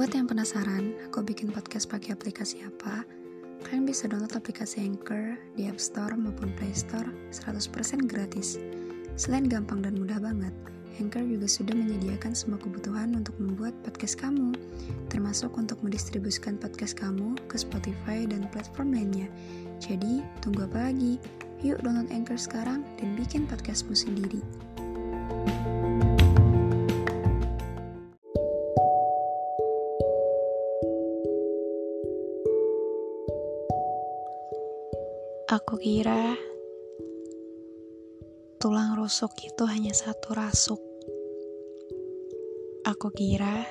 Buat yang penasaran, aku bikin podcast pakai aplikasi apa? Kalian bisa download aplikasi Anchor di App Store maupun Play Store 100% gratis. Selain gampang dan mudah banget, Anchor juga sudah menyediakan semua kebutuhan untuk membuat podcast kamu, termasuk untuk mendistribusikan podcast kamu ke Spotify dan platform lainnya. Jadi, tunggu apa lagi? Yuk download Anchor sekarang dan bikin podcastmu sendiri. Aku kira tulang rusuk itu hanya satu rasuk. Aku kira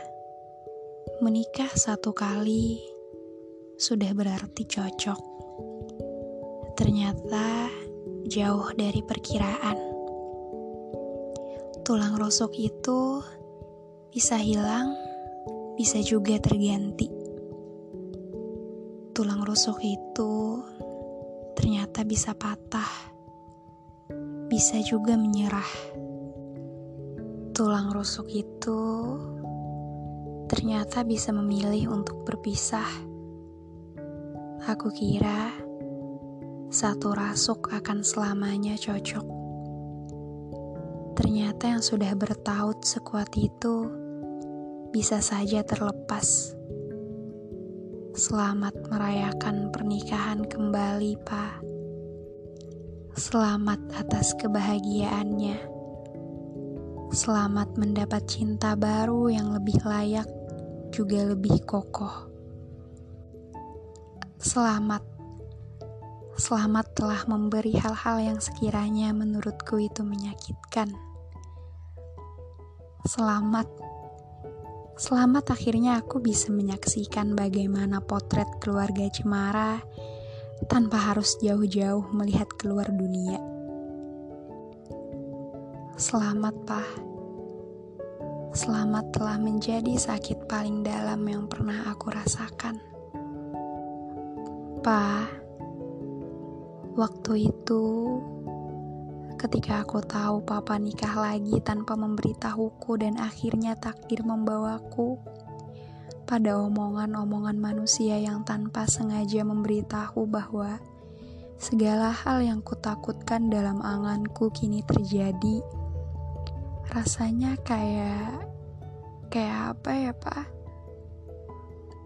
menikah satu kali sudah berarti cocok. Ternyata jauh dari perkiraan. Tulang rusuk itu bisa hilang, bisa juga terganti. Tulang rusuk itu ternyata bisa patah, bisa juga menyerah. Tulang rusuk itu ternyata bisa memilih untuk berpisah. Aku kira satu rasuk akan selamanya cocok. Ternyata yang sudah bertaut sekuat itu bisa saja terlepas. Selamat merayakan pernikahan kembali, Pak. Selamat atas kebahagiaannya. Selamat mendapat cinta baru yang lebih layak, juga lebih kokoh. Selamat. Selamat telah memberi hal-hal yang sekiranya menurutku itu menyakitkan. Selamat Selamat akhirnya aku bisa menyaksikan bagaimana potret keluarga Cemara tanpa harus jauh-jauh melihat keluar dunia. Selamat, Pak. Selamat telah menjadi sakit paling dalam yang pernah aku rasakan. Pak, waktu itu ketika aku tahu papa nikah lagi tanpa memberitahuku dan akhirnya takdir membawaku pada omongan-omongan manusia yang tanpa sengaja memberitahu bahwa segala hal yang kutakutkan dalam anganku kini terjadi. Rasanya kayak kayak apa ya, Pak?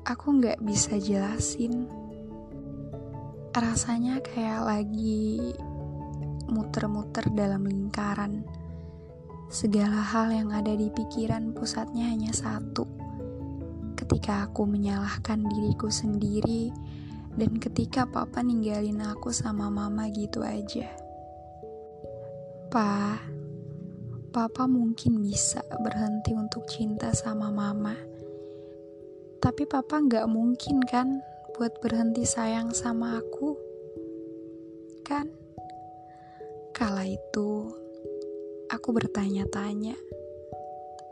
Aku nggak bisa jelasin. Rasanya kayak lagi muter-muter dalam lingkaran. Segala hal yang ada di pikiran pusatnya hanya satu. Ketika aku menyalahkan diriku sendiri, dan ketika papa ninggalin aku sama mama gitu aja. Pa, papa mungkin bisa berhenti untuk cinta sama mama. Tapi papa nggak mungkin kan buat berhenti sayang sama aku. Kan? Kala itu, aku bertanya-tanya,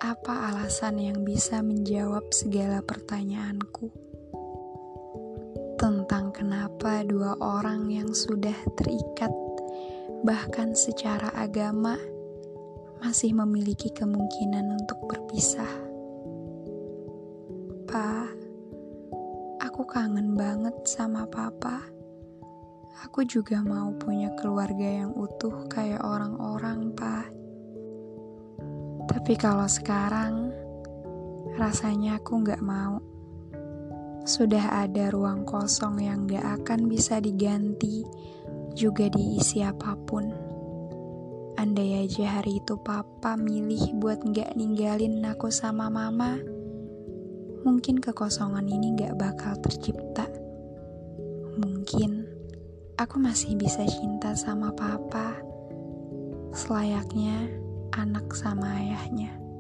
apa alasan yang bisa menjawab segala pertanyaanku tentang kenapa dua orang yang sudah terikat, bahkan secara agama, masih memiliki kemungkinan untuk berpisah. Pa, aku kangen banget sama papa. Aku juga mau punya keluarga yang utuh kayak orang-orang, Pak. Tapi kalau sekarang, rasanya aku nggak mau. Sudah ada ruang kosong yang gak akan bisa diganti, juga diisi apa pun. Andai aja hari itu papa milih buat gak ninggalin aku sama mama, mungkin kekosongan ini gak bakal tercipta. Mungkin aku masih bisa cinta sama papa, selayaknya anak sama ayahnya.